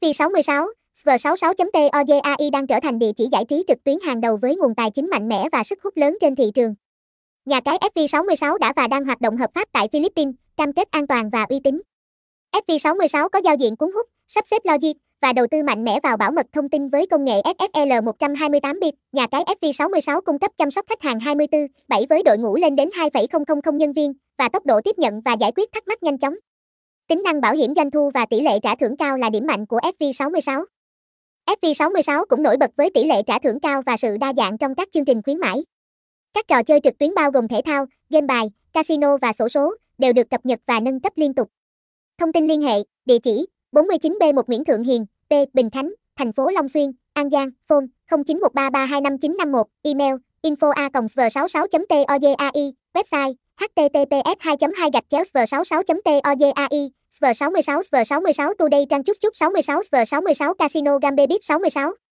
FV66, SV66.TOJAI đang trở thành địa chỉ giải trí trực tuyến hàng đầu với nguồn tài chính mạnh mẽ và sức hút lớn trên thị trường. Nhà cái FV66 đã và đang hoạt động hợp pháp tại Philippines, cam kết an toàn và uy tín. FV66 có giao diện cuốn hút, sắp xếp logic và đầu tư mạnh mẽ vào bảo mật thông tin với công nghệ SSL 128 bit. Nhà cái FV66 cung cấp chăm sóc khách hàng 24/7 với đội ngũ lên đến 2,000 nhân viên và tốc độ tiếp nhận và giải quyết thắc mắc nhanh chóng. Tính năng bảo hiểm doanh thu và tỷ lệ trả thưởng cao là điểm mạnh của FV66. FV66 cũng nổi bật với tỷ lệ trả thưởng cao và sự đa dạng trong các chương trình khuyến mãi. Các trò chơi trực tuyến bao gồm thể thao, game bài, casino và sổ số đều được cập nhật và nâng cấp liên tục. Thông tin liên hệ, địa chỉ 49B1 Nguyễn Thượng Hiền, P. Bình Khánh, thành phố Long Xuyên, An Giang, phone 0913325951, email info a 66 tojai website https 2 2 gạch chéo sv 66 toyai sv 66 sv 66 today trang chút chút 66 sv 66 casino gambebip 66